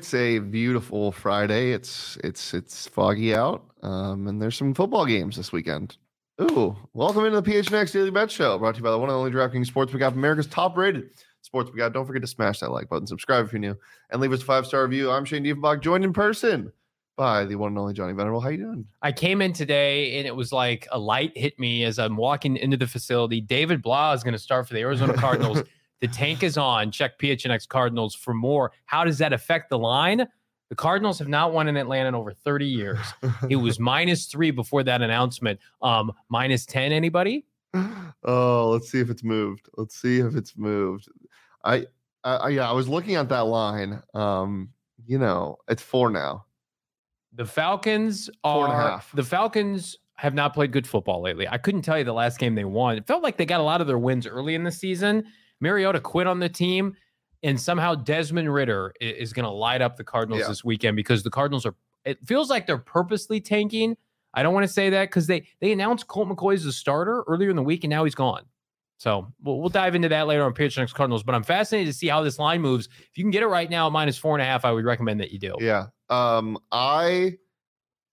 It's a beautiful Friday. It's it's it's foggy out, um, and there's some football games this weekend. Ooh, welcome into the PHNX Daily Bet Show, brought to you by the one and only DraftKings Sportsbook app, America's top-rated sportsbook app. Don't forget to smash that like button, subscribe if you're new, and leave us a five-star review. I'm Shane Diefenbach, joined in person by the one and only Johnny Venerable. How you doing? I came in today and it was like a light hit me as I'm walking into the facility. David Blough is going to start for the Arizona Cardinals. the tank is on. Check PHNX Cardinals for more. How does that affect the line? The Cardinals have not won in Atlanta in over 30 years. it was minus three before that announcement. Um, minus 10, anybody? Oh, let's see if it's moved. Let's see if it's moved. I, I, yeah, I was looking at that line. Um, you know, it's four now. The Falcons are Four and a half. the Falcons have not played good football lately. I couldn't tell you the last game they won. It felt like they got a lot of their wins early in the season. Mariota quit on the team, and somehow Desmond Ridder is going to light up the Cardinals Yeah. this weekend because the Cardinals are. It feels like they're purposely tanking. I don't want to say that because they they announced Colt McCoy as a starter earlier in the week, and now he's gone. So we'll, we'll dive into that later on PHNX Cardinals. But I'm fascinated to see how this line moves. If you can get it right now at minus four and a half, I would recommend that you do. Yeah. Um, I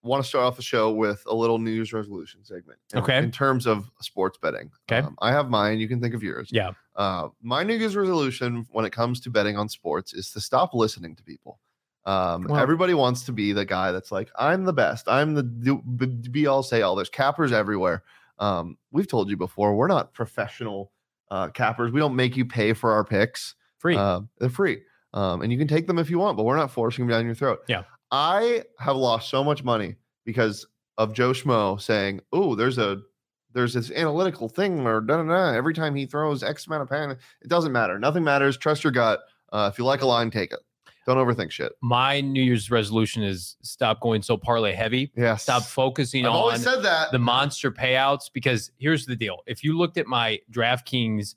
want to start off the show with a little New Year's resolution segment. in- Okay. In terms of sports betting. Okay. Um, I have mine. You can think of yours. Yeah. Uh, my New Year's resolution when it comes to betting on sports is to stop listening to people. Um, Well- everybody wants to be the guy that's like, I'm the best. I'm the do- b- be all say all. There's cappers everywhere. Um, we've told you before, we're not professional uh, cappers. We don't make you pay for our picks. Free. Uh, they're free. Um, and you can take them if you want, but we're not forcing them down your throat. Yeah. I have lost so much money because of Joe Schmo saying, "Oh, there's a there's this analytical thing or da da da. Every time he throws X amount of pan, it doesn't matter. Nothing matters. Trust your gut. Uh, if you like a line, take it. Don't overthink shit. my New Year's resolution is stop going so parlay heavy. Yeah. Stop focusing I've on said that. the monster payouts because here's the deal. If you looked at my DraftKings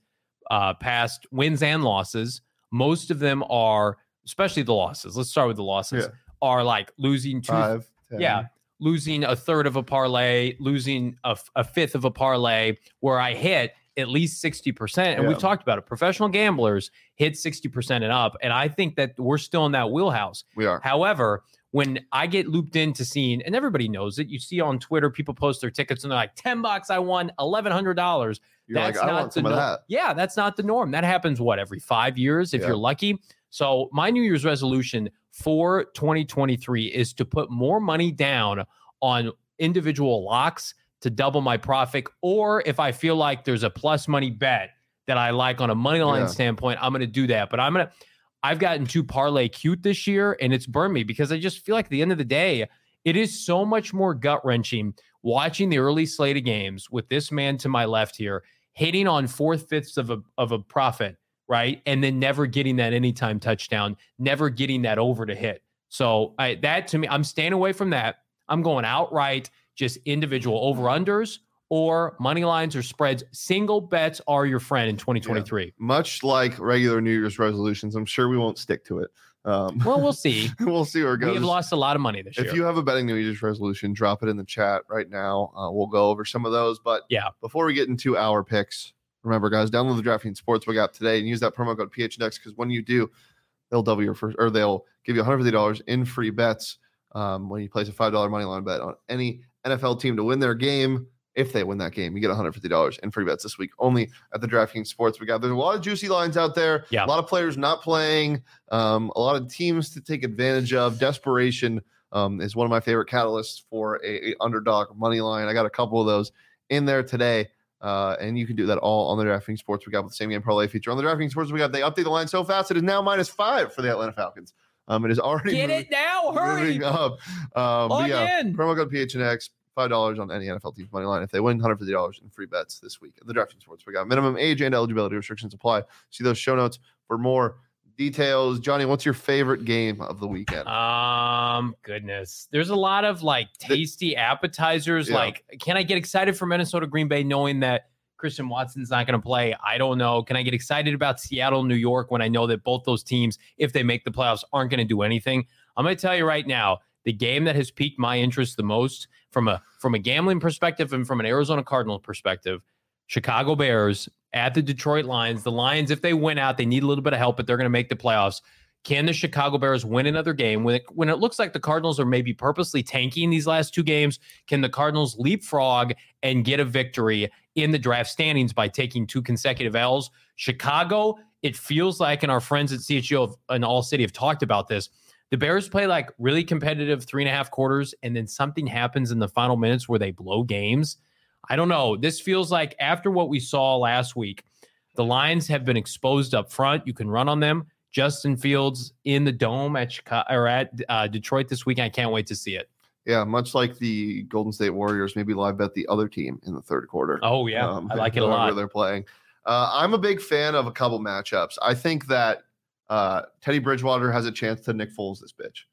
uh, past wins and losses, most of them are, especially the losses. Let's start with the losses. Yeah. Are like losing two, Five. yeah, losing a third of a parlay, losing a, a fifth of a parlay, where I hit at least 60%. And Yeah. we've talked about it. Professional gamblers hit 60% and up. And I think that we're still in that wheelhouse. we are. However, when I get looped into seeing, and everybody knows it, you see on Twitter, people post their tickets and they're like, 10 bucks, I won $1,100. You're like, That's I not the norm. that. Yeah, that's not the norm. That happens, what, every five years if Yeah. you're lucky? So, my New Year's resolution for 2023 is to put more money down on individual locks to double my profit. Or if I feel like there's a plus money bet that I like on a money line Yeah. standpoint, I'm going to do that. But I'm going to, I've gotten too parlay cute this year and it's burned me because I just feel like at the end of the day, it is so much more gut wrenching watching the early slate of games with this man to my left here hitting on fourth fifths of a of a profit, right? And then never getting that anytime touchdown, never getting that over to hit. So I, that to me, I'm staying away from that. I'm going outright, just individual over unders or money lines or spreads. Single bets are your friend in 2023. Much like regular New Year's resolutions, I'm sure we won't stick to it. Um, Well, we'll see. we'll see where it goes. we goes. have lost a lot of money this If year. If you have a betting New Year's resolution, drop it in the chat right now. Uh, we'll go over some of those. But Yeah. before we get into our picks, remember, guys, download the DraftKings Sportsbook app today and use that promo code PHNX because when you do, they'll double your first, or they'll give you $150 in free bets um, when you place a $5 money line bet on any NFL team to win their game. If they win that game, you get $150 in free bets this week only at the DraftKings Sportsbook app. There's a lot of juicy lines out there. Yeah. A lot of players not playing. Um, a lot of teams to take advantage of. Desperation um, is one of my favorite catalysts for a, a underdog money line. I got a couple of those in there today. Uh, and you can do that all on the DraftKings Sportsbook app with the same game parlay feature on the DraftKings Sportsbook app. They update the line so fast it is now minus five for the Atlanta Falcons. Um, it is already Get moving, it now, hurry! up. Um, yeah, in. promo code PHNX, five dollars on any NFL team's money line if they win, hundred fifty dollars in free bets this week at the DraftKings Sportsbook app. Minimum age and eligibility restrictions apply. See those show notes for more details. Johnny, what's your favorite game of the weekend? Um, goodness, there's a lot of like tasty appetizers. Yeah. Like, can I get excited for Minnesota Green Bay knowing that Christian Watson's not going to play? I don't know. Can I get excited about Seattle, New York when I know that both those teams, if they make the playoffs, aren't going to do anything? I'm going to tell you right now, the game that has piqued my interest the most from a from a gambling perspective and from an Arizona Cardinal perspective, Chicago Bears at the Detroit Lions. The Lions, if they win out, they need a little bit of help, but they're going to make the playoffs. Can the Chicago Bears win another game when it, when it looks like the Cardinals are maybe purposely tanking these last two games? Can the Cardinals leapfrog and get a victory in the draft standings by taking two consecutive L's? Chicago, it feels like, and our friends at CHGO and All City have talked about this. The Bears play like really competitive three and a half quarters, and then something happens in the final minutes where they blow games. I don't know. This feels like after what we saw last week, the Lions have been exposed up front. You can run on them. Justin Fields in the dome at Chicago or at uh, Detroit this weekend. I can't wait to see it. Yeah, much like the Golden State Warriors, maybe live bet the other team in the third quarter. Oh yeah, um, I like it a lot. They're playing. Uh, I'm a big fan of a couple matchups. I think that uh, Teddy Bridgewater has a chance to Nick Foles this bitch.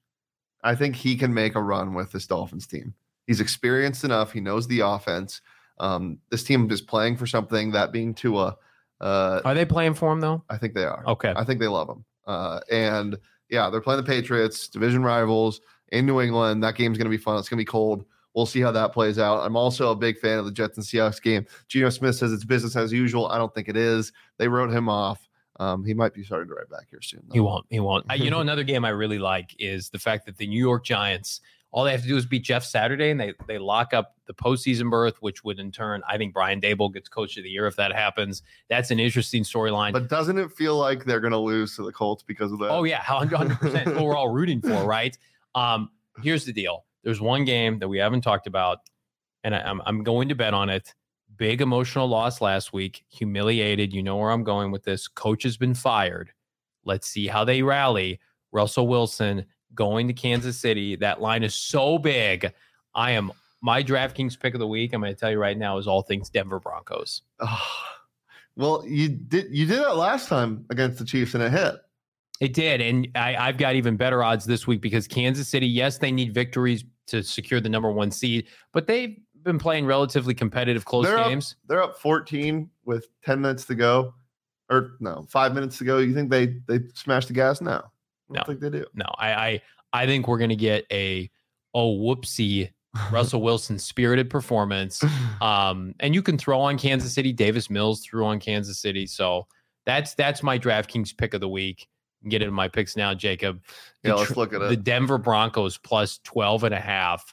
I think he can make a run with this Dolphins team. He's experienced enough. He knows the offense. Um, this team is playing for something. That being Tua. Uh, are they playing for him though? I think they are. Okay. I think they love him. Uh, and yeah, they're playing the Patriots, division rivals in New England. That game's going to be fun. It's going to be cold. We'll see how that plays out. I'm also a big fan of the Jets and Seahawks game. Geno Smith says it's business as usual. I don't think it is. They wrote him off. Um, he might be starting to write back here soon. Though. He won't. He won't. you know, another game I really like is the fact that the New York Giants all they have to do is beat Jeff Saturday, and they they lock up the postseason berth, which would in turn, I think Brian Daboll gets Coach of the Year if that happens. That's an interesting storyline. But doesn't it feel like they're going to lose to the Colts because of that? Oh yeah, hundred percent. What we're all rooting for, right? Um, here's the deal. There's one game that we haven't talked about, and I, I'm I'm going to bet on it. Big emotional loss last week. Humiliated. You know where I'm going with this. Coach has been fired. Let's see how they rally. Russell Wilson going to Kansas City. That line is so big. I am my DraftKings pick of the week. I'm going to tell you right now is all things Denver Broncos. Oh, well, you did you did that last time against the Chiefs and it hit. It did, and I, I've got even better odds this week because Kansas City. Yes, they need victories to secure the number one seed, but they've been playing relatively competitive, close they're games. Up, they're up 14 with 10 minutes to go, or no, five minutes to go. You think they they smash the gas now? No, I think they do. No, I I, I think we're going to get a oh whoopsie Russell Wilson spirited performance. Um, and you can throw on Kansas City. Davis Mills threw on Kansas City. So that's that's my DraftKings pick of the week. Get into my picks now, Jacob. Yeah, let's look at it. The Denver Broncos plus 12 and a half.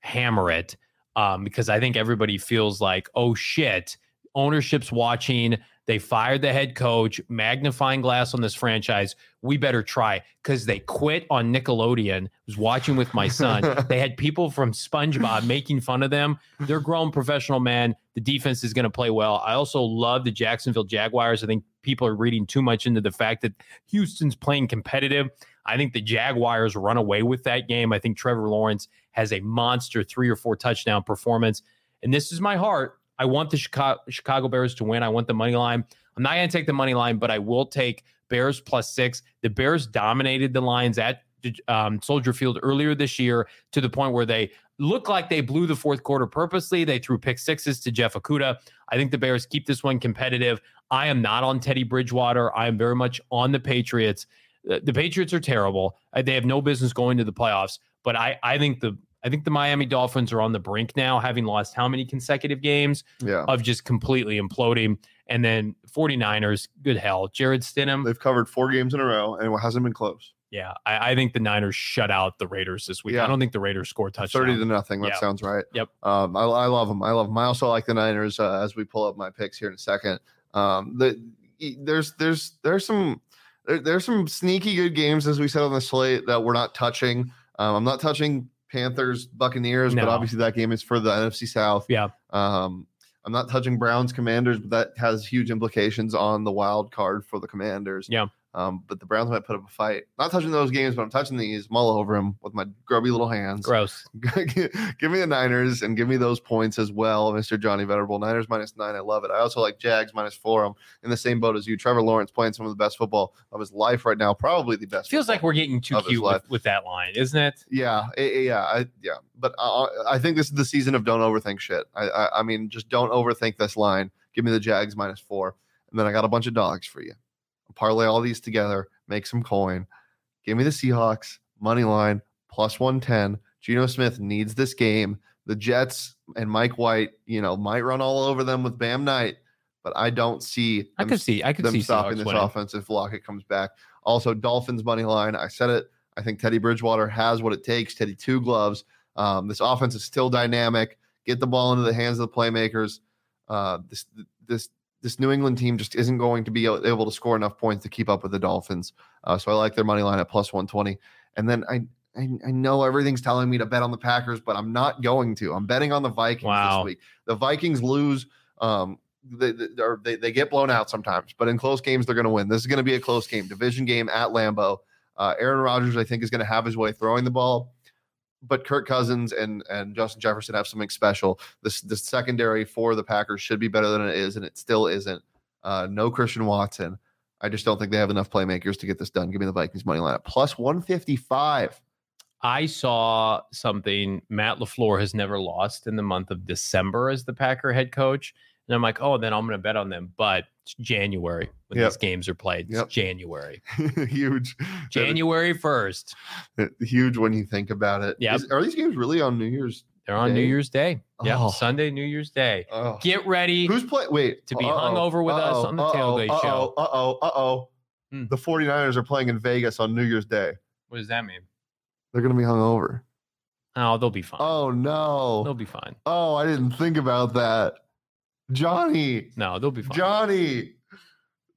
Hammer it. Um, because I think everybody feels like, oh shit, ownership's watching. They fired the head coach, magnifying glass on this franchise. We better try because they quit on Nickelodeon. I was watching with my son. they had people from SpongeBob making fun of them. They're grown professional men. The defense is going to play well. I also love the Jacksonville Jaguars. I think people are reading too much into the fact that Houston's playing competitive. I think the Jaguars run away with that game. I think Trevor Lawrence has a monster three or four touchdown performance. And this is my heart. I want the Chicago, Chicago Bears to win. I want the money line. I'm not going to take the money line, but I will take Bears plus six. The Bears dominated the Lions at um, Soldier Field earlier this year to the point where they look like they blew the fourth quarter purposely. They threw pick sixes to Jeff Okudah. I think the Bears keep this one competitive. I am not on Teddy Bridgewater. I am very much on the Patriots. The Patriots are terrible. They have no business going to the playoffs. But I, I think the I think the Miami Dolphins are on the brink now, having lost how many consecutive games yeah. of just completely imploding. And then 49ers, good hell. Jarrett Stidham. They've covered four games in a row and it hasn't been close. Yeah, I, I think the Niners shut out the Raiders this week. Yeah. I don't think the Raiders score touchdown. 30 to nothing. That sounds right. Yep. Um, I, I love them. I love them. I also like the Niners uh, as we pull up my picks here in a second. Um, the, there's, there's, there's some, there, there's some sneaky good games, as we said on the slate, that we're not touching. Um, I'm not touching Panthers, Buccaneers, no. but obviously that game is for the NFC South. Yeah. Um, I'm not touching Browns Commanders, but that has huge implications on the wild card for the Commanders. Yeah. Um, but the Browns might put up a fight. Not touching those games, but I'm touching these, mull over them with my grubby little hands. Gross. give me the Niners and give me those points as well, Mr. Johnny Venerable. Niners minus nine. I love it. I also like Jags minus four. I'm in the same boat as you. Trevor Lawrence playing some of the best football of his life right now. Probably the best. Feels like we're getting too cute with, with, that line, isn't it? Yeah. It, yeah. I, yeah. But uh, I think this is the season of don't overthink shit. I, I, I mean, just don't overthink this line. Give me the Jags minus four. And then I got a bunch of dogs for you. Parlay all these together make some coin. Give me the Seahawks money line plus 110. Geno Smith needs this game. The Jets and Mike White, you know, might run all over them with Bam Knight, but I don't see. I could see. I could them see stopping Seahawks this winning. offense if Lockett comes back. Also, Dolphins money line. I said it. I think Teddy Bridgewater has what it takes. Teddy two gloves. Um, this offense is still dynamic. Get the ball into the hands of the playmakers. Uh, this this this New England team just isn't going to be able to score enough points to keep up with the Dolphins. Uh, so I like their money line at plus 120. And then I, I, I know everything's telling me to bet on the Packers, but I'm not going to. I'm betting on the Vikings Wow. this week. The Vikings lose. Um, they, they, or they, they get blown out sometimes, but in close games, they're going to win. This is going to be a close game, division game at Lambeau. Uh, Aaron Rodgers, I think, is going to have his way throwing the ball, but Kirk Cousins and and Justin Jefferson have something special. This the secondary for the Packers should be better than it is, and it still isn't. Uh, no Christian Watson. I just don't think they have enough playmakers to get this done. Give me the Vikings money line at plus one fifty five. I saw something. Matt LaFleur has never lost in the month of December as the Packer head coach. And I'm like, oh, then I'm going to bet on them. But it's January when Yep. these games are played. It's Yep. January. huge, January 1st. huge when you think about it. Is- are these games really on New Year's? They're on New Year's Day. Yeah. Oh. Sunday, New Year's Day. Oh. Get ready. Who's playing? Wait, To be uh-oh, hung over with us uh-oh, on the uh-oh, tailgate uh-oh, show. Uh oh, uh oh. Hmm. The 49ers are playing in Vegas on New Year's Day. What does that mean? They're going to be hung over. Oh, they'll be fine. Oh, no. They'll be fine. Oh, I didn't think about that. Johnny, No, they'll be fine. Johnny.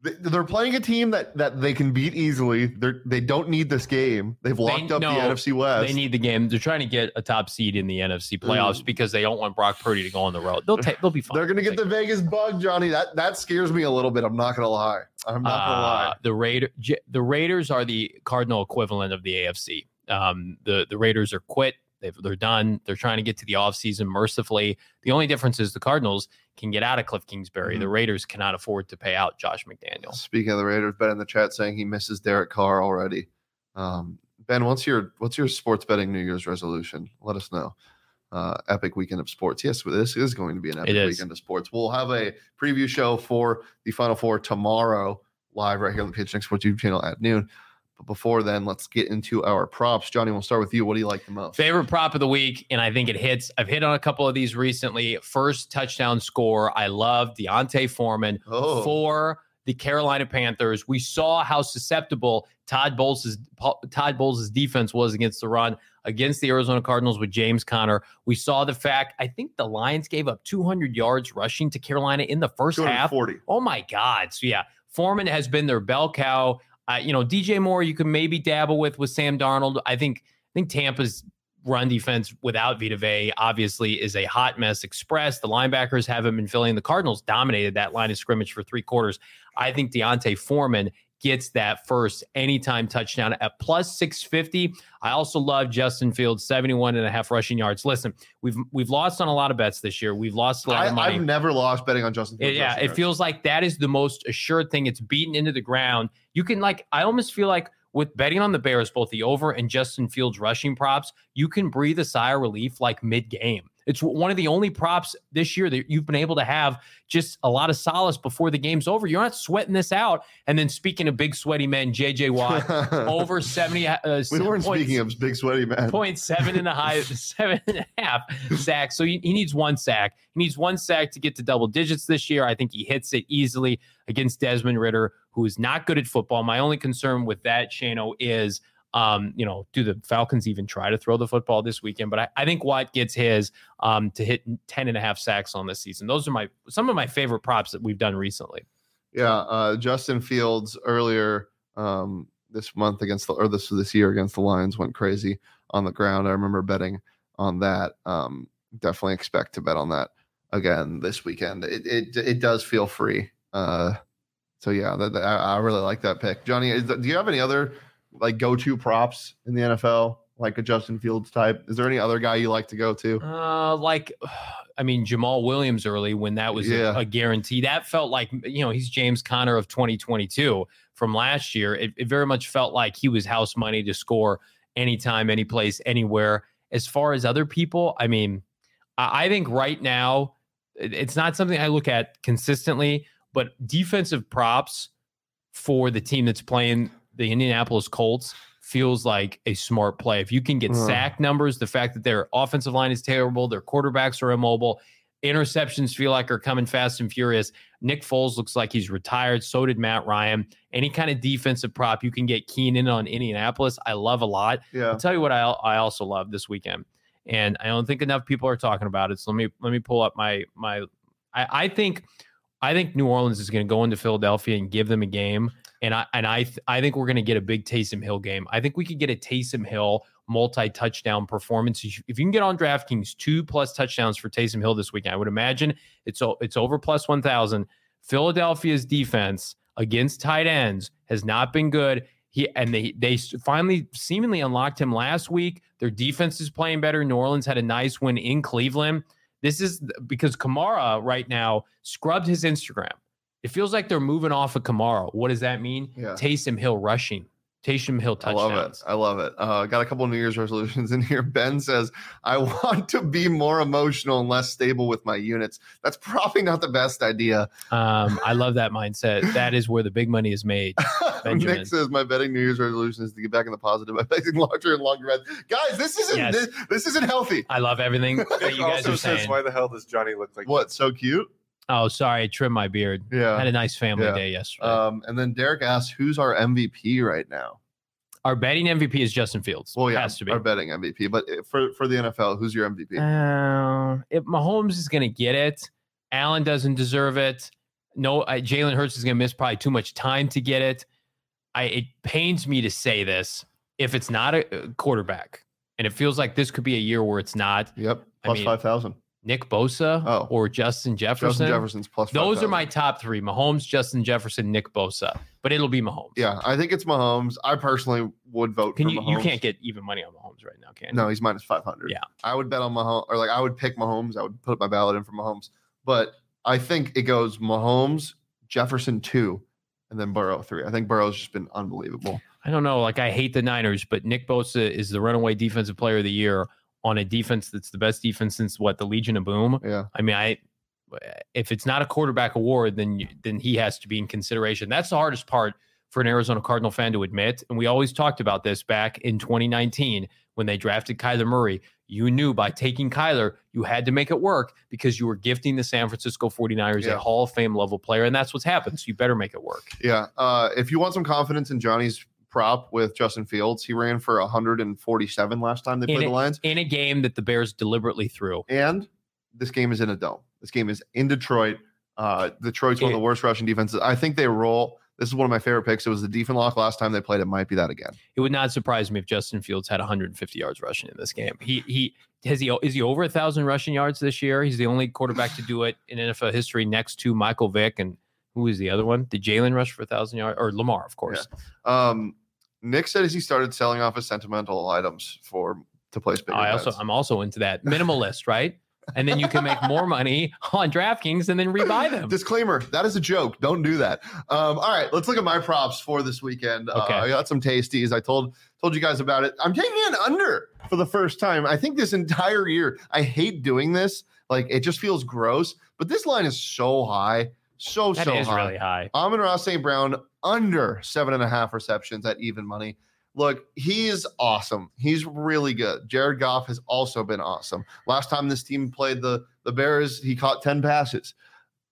They- They're playing a team that that they can beat easily. They're they don't need this game. They've locked up no, the NFC West. They need the game. They're trying to get a top seed in the NFC playoffs Ooh. because they don't want Brock Purdy to go on the road. They'll take. They'll be fine. They're gonna get They'll the Vegas bug, Johnny. That that scares me a little bit. I'm not gonna lie. I'm not gonna lie. Uh, the Raider, the Raiders are the Cardinal equivalent of the AFC. Um, the the Raiders are quit. They've, they're done. They're trying to get to the offseason mercifully. The only difference is the Cardinals can get out of Cliff Kingsbury. Mm-hmm. The Raiders cannot afford to pay out Josh McDaniels. Speaking of the Raiders, Ben in the chat saying he misses Derek Carr already. Um, ben, what's your what's your sports betting New Year's resolution? Let us know. Uh, epic weekend of sports. Yes, this is going to be an epic weekend of sports. We'll have a preview show for the Final Four tomorrow, live right here on the PHNX Sports YouTube channel at noon. But before then, let's get into our props. Johnny, we'll start with you. What do you like the most? Favorite prop of the week, and I think it hits. I've hit on a couple of these recently. First touchdown score. I love D'Onta Foreman Oh. for the Carolina Panthers. We saw how susceptible Todd Bowles' Todd Bowles' defense was against the run against the Arizona Cardinals with James Conner. We saw the fact. I think the Lions gave up 200 yards rushing to Carolina in the first half. 240. Oh my God! So yeah, Foreman has been their bell cow. Uh, you know, DJ Moore, you can maybe dabble with with Sam Darnold. I think I think Tampa's run defense without Vita Vea obviously is a hot mess express. The linebackers haven't been filling. The Cardinals dominated that line of scrimmage for three quarters. I think D'Onta Foreman gets that first anytime touchdown at plus 650. I also love Justin Fields, 71 and a half rushing yards. Listen, we've we've lost on a lot of bets this year. We've lost a lot I, of money. I've never lost betting on Justin. It- Fields yeah, it yards. feels like that is the most assured thing. It's beaten into the ground. You can like, I almost feel like with betting on the Bears, both the over and Justin Fields rushing props, you can breathe a sigh of relief like mid game. It's one of the only props this year that you've been able to have just a lot of solace before the game's over. You're not sweating this out. And then speaking of big sweaty men, JJ Watt over 70. Uh, we weren't points- speaking of big sweaty man. point seven and a high seven and a half sacks. So he, he needs one sack. He needs one sack to get to double digits this year. I think he hits it easily against Desmond Ridder, who is not good at football. My only concern with that, Shano, is um, you know, do the Falcons even try to throw the football this weekend? But I, I think Watt gets his um to hit 10 and a half sacks on this season. Those are my some of my favorite props that we've done recently. Yeah, uh, Justin Fields earlier um, this month against the or this this year against the Lions went crazy on the ground. I remember betting on that. Um, definitely expect to bet on that again this weekend. It it, it does feel free. Uh, so yeah, that, that- I, I really like that pick, Johnny. Is, do you have any other like go to props in the NFL, like a Justin Fields type? Is there any other guy you like to go to? Uh, like, I mean, Jamaal Williams early when that was a- Yeah. a, guarantee. That felt like, you know, he's James Conner of 2022 from last year. It, it very much felt like he was house money to score anytime, any place, anywhere. As far as other people, I mean, I, I think right now it- it's not something I look at consistently, but defensive props for the team that's playing the Indianapolis Colts feels like a smart play. If you can get Uh. sack numbers, the fact that their offensive line is terrible, their quarterbacks are immobile, Interceptions feel like are coming fast and furious. Nick Foles looks like he's retired. So did Matt Ryan. Any kind of defensive prop you can get keen in on Indianapolis, I love a lot. Yeah. I'll tell you what I I also love this weekend, and I don't think enough people are talking about it. So let me let me pull up my my. I, I think I think New Orleans is going to go into Philadelphia and give them a game, and I and I th- I think we're going to get a big Taysom Hill game. I think we could get a Taysom Hill multi touchdown performance. If you can get on DraftKings two plus touchdowns for Taysom Hill this weekend, I would imagine it's it's over plus one thousand. Philadelphia's defense against tight ends has not been good. He and they they finally seemingly unlocked him last week. Their defense is playing better. New Orleans had a nice win in Cleveland. This is because Kamara right now scrubbed his Instagram. It feels like they're moving off of Kamara. What does that mean? Yeah. Taysom Hill rushing. Taysom Hill touchdowns. I love it. I love it. Uh, got a couple of New Year's resolutions in here. Ben says, I want to be more emotional and less stable with my units. That's probably not the best idea. Um, I love that mindset. That is where the big money is made. Benjamin. Nick says, My betting New Year's resolution is to get back in the positive by placing larger and longer bets. Guys, this isn't Yes. this, this isn't healthy. I love everything that you guys also are says, saying. "Why the hell does Johnny look like What? So cute? Oh, sorry, I trimmed my beard. Yeah. Had a nice family Yeah. day yesterday. Um, and then Derek asks, Who's our MVP right now? Our betting MVP is Justin Fields. Well, yeah, has to be. our betting MVP. But for for the NFL, who's your MVP? Uh, if Mahomes is going to get it, Allen doesn't deserve it. No, I, Jalen Hurts is going to miss probably too much time to get it. I it pains me to say this. If it's not a quarterback, and it feels like this could be a year where it's not Yep, I mean, five thousand. Nick Bosa Oh. or Justin Jefferson. Justin Jefferson's plus. Those are my top three: Mahomes, Justin Jefferson, Nick Bosa. But it'll be Mahomes. Yeah, I think it's Mahomes. I personally would vote Can for you? Mahomes. You can't get even money on Mahomes right now, can you? No, he's minus five hundred. Yeah. I would bet on Mahomes, or like I would pick Mahomes. I would put my ballot in for Mahomes, but I think it goes Mahomes, Jefferson two, and then Burrow three. I think Burrow's just been unbelievable. I don't know. Like I hate the Niners, but Nick Bosa is the runaway defensive player of the year on a defense that's the best defense since what the Legion of Boom. Yeah, I mean, I if it's not a quarterback award, then you, then he has to be in consideration. That's the hardest part for an Arizona Cardinal fan to admit. And we always talked about this back in 2019 when they drafted Kyler Murray. You knew by taking Kyler, you had to make it work because you were gifting the San Francisco 49ers Yeah. a Hall of Fame level player. And that's what's happened. So you better make it work. yeah. Uh, if you want some confidence in Johnny's prop with Justin Fields, he ran for 147 last time they In played the Lions, In a game that the Bears deliberately threw. and this game is in a dome. This game is in Detroit. Uh, Detroit's one of the worst rushing defenses. I think they roll. This is one of my favorite picks. It was the defense lock last time they played. It might be that again. It would not surprise me if Justin Fields had 150 yards rushing in this game. He he has he is he over a thousand rushing yards this year? He's the only quarterback to do it in NFL history, next to Michael Vick and who is the other one? Did Jalen rush for a thousand yards or Lamar, of course? Um, Nick said as he started selling off his sentimental items for to place bigger. I also bets. I'm also into that minimalist, right? And then you can make more money on DraftKings and then rebuy them. Disclaimer: That is a joke. Don't do that. Um, all right, let's look at my props for this weekend. Okay. Uh, I got some tasties. I told told you guys about it. I'm taking an under for the first time. I think this entire year. I hate doing this. Like it just feels gross. But this line is so high, so That so is high. really high. Amon-Ra St. Brown under seven and a half receptions at even money. Look, he is awesome. He's really good. Jared Goff has also been awesome. Last time this team played the the Bears, he caught 10 passes.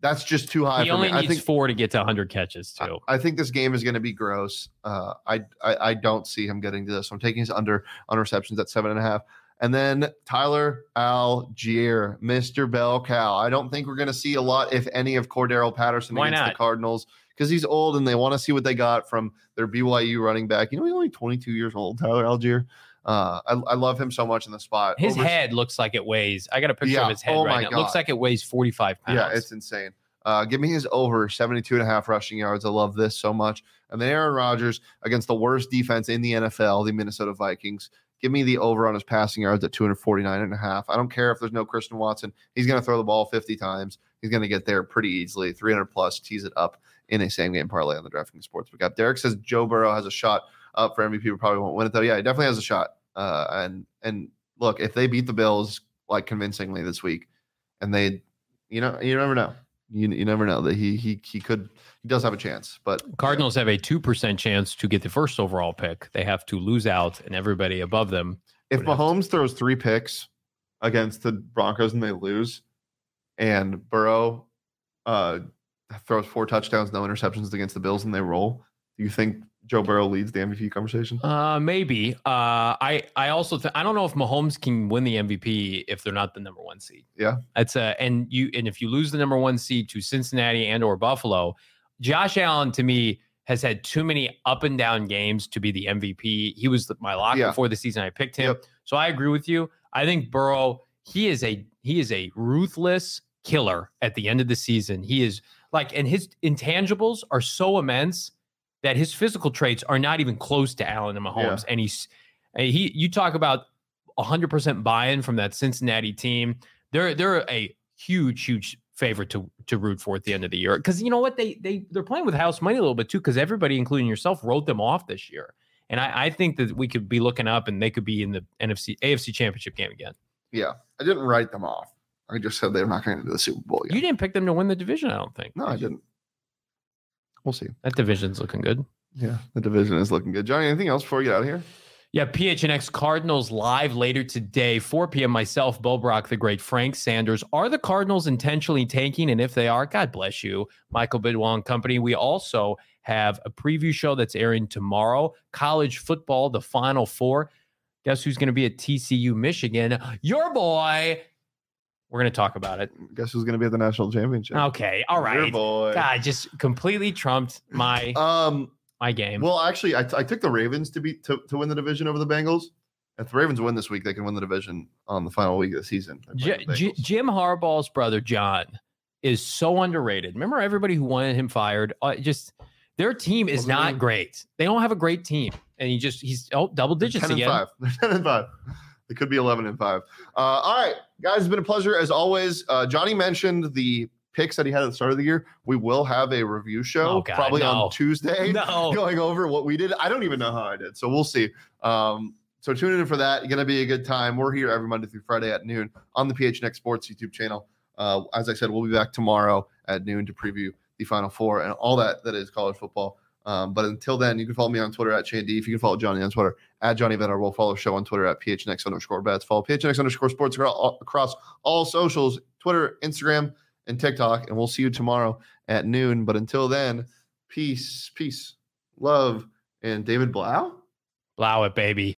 That's just too high He for only me. I needs think four to get to 100 catches too. I think this game is going to be gross. Uh, I, I I don't see him getting to this. I'm taking his under on receptions at seven and a half. And then Tyler Allgeier, Mr. Bell Cow. I don't think we're going to see a lot, if any, of Cordarrelle Patterson Why against not? the Cardinals because he's old and they want to see what they got from their BYU running back. You know, he's only 22 years old, Tyler Allgeier. Uh, I, I love him so much in the spot. His Over- head looks like it weighs. I got a picture Yeah. of his head Oh right my now. It looks like it weighs 45 pounds. Yeah, it's insane. Uh, give me his over 72 and a half rushing yards. I love this so much. And then Aaron Rodgers against the worst defense in the NFL, the Minnesota Vikings. Give me the over on his passing yards at 249 and a half. I don't care if there's no Christian Watson. He's going to throw the ball 50 times. He's going to get there pretty easily. 300 plus, tease it up in a same game parlay on the DraftKings Sportsbook app. Derek says Joe Burrow has a shot up for MVP. but Probably won't win it though. Yeah, he definitely has a shot. Uh, and and look, if they beat the Bills like convincingly this week, and they, you know, you never know. You, you never know that he he he could he does have a chance, but Cardinals have a 2% chance to get the first overall pick. They have to lose out, and everybody above them. if to- Mahomes throws three picks against the Broncos and they lose, and Burrow uh, throws four touchdowns, no interceptions against the Bills, and they roll, do you think Joe Burrow leads the MVP conversation? Uh, maybe. Uh, I I also th- I don't know if Mahomes can win the MVP if they're not the number one seed. Yeah, that's a and you and if you lose the number one seed to Cincinnati and or Buffalo, Josh Allen to me has had too many up and down games to be the MVP. He was my lock yeah. before the season. I picked him, yep. so I agree with you. I think Burrow. He is a he is a ruthless killer at the end of the season. He is like, and his intangibles are so immense that his physical traits are not even close to Allen and Mahomes. Yeah. And he's he you talk about 100% buy-in from that Cincinnati team. They're they're a huge huge favorite to to root for at the end of the year because you know what they they they're playing with house money a little bit too because everybody including yourself wrote them off this year. And I, I think that we could be looking up and they could be in the NFC AFC championship game again. Yeah. I didn't write them off. I just said they're not going to do the Super Bowl again. You didn't pick them to win the division, I don't think. No, I didn't. We'll see. That division's looking good. Yeah, the division is looking good. Johnny, anything else before we get out of here? Yeah, PHNX Cardinals live later today, 4 p.m. Myself, Bo Brack, the great Frank Sanders. Are the Cardinals intentionally tanking? And if they are, God bless you, Michael Bidwill and company. We also have a preview show that's airing tomorrow. College football, the Final Four. Guess who's going to be at TCU, Michigan? Your boy, we're going to talk about it. Guess who's going to be at the national championship? Okay, all right. Your boy. God, just completely trumped my um my game. Well, actually, I, t- I took the Ravens to be to, to win the division over the Bengals. If the Ravens win this week, they can win the division on the final week of the season. J- J- Jim Harbaugh's brother John is so underrated. Remember everybody who wanted him fired? Uh, just their team is not great. They don't have a great team, and he just he's oh double digits 10 again. And five. They're ten and five. It could be 11 and 5. Uh, all right, guys, it's been a pleasure as always. Uh, Johnny mentioned the picks that he had at the start of the year. We will have a review show oh, God, probably no. on Tuesday no. going over what we did. I don't even know how I did. So we'll see. Um, so tune in for that. It's Going to be a good time. We're here every Monday through Friday at noon on the PHNX Sports YouTube channel. Uh, as I said, we'll be back tomorrow at noon to preview the Final Four and all that that is college football. Um, but until then, you can follow me on Twitter at Chandy. If you can follow Johnny on Twitter at Johnny Venner, we'll follow show on Twitter at PHNX underscore bets. Follow PHNX underscore sports across all socials, Twitter, Instagram, and TikTok. And we'll see you tomorrow at noon. But until then, peace, peace, love, and David Blough. Blow it, baby.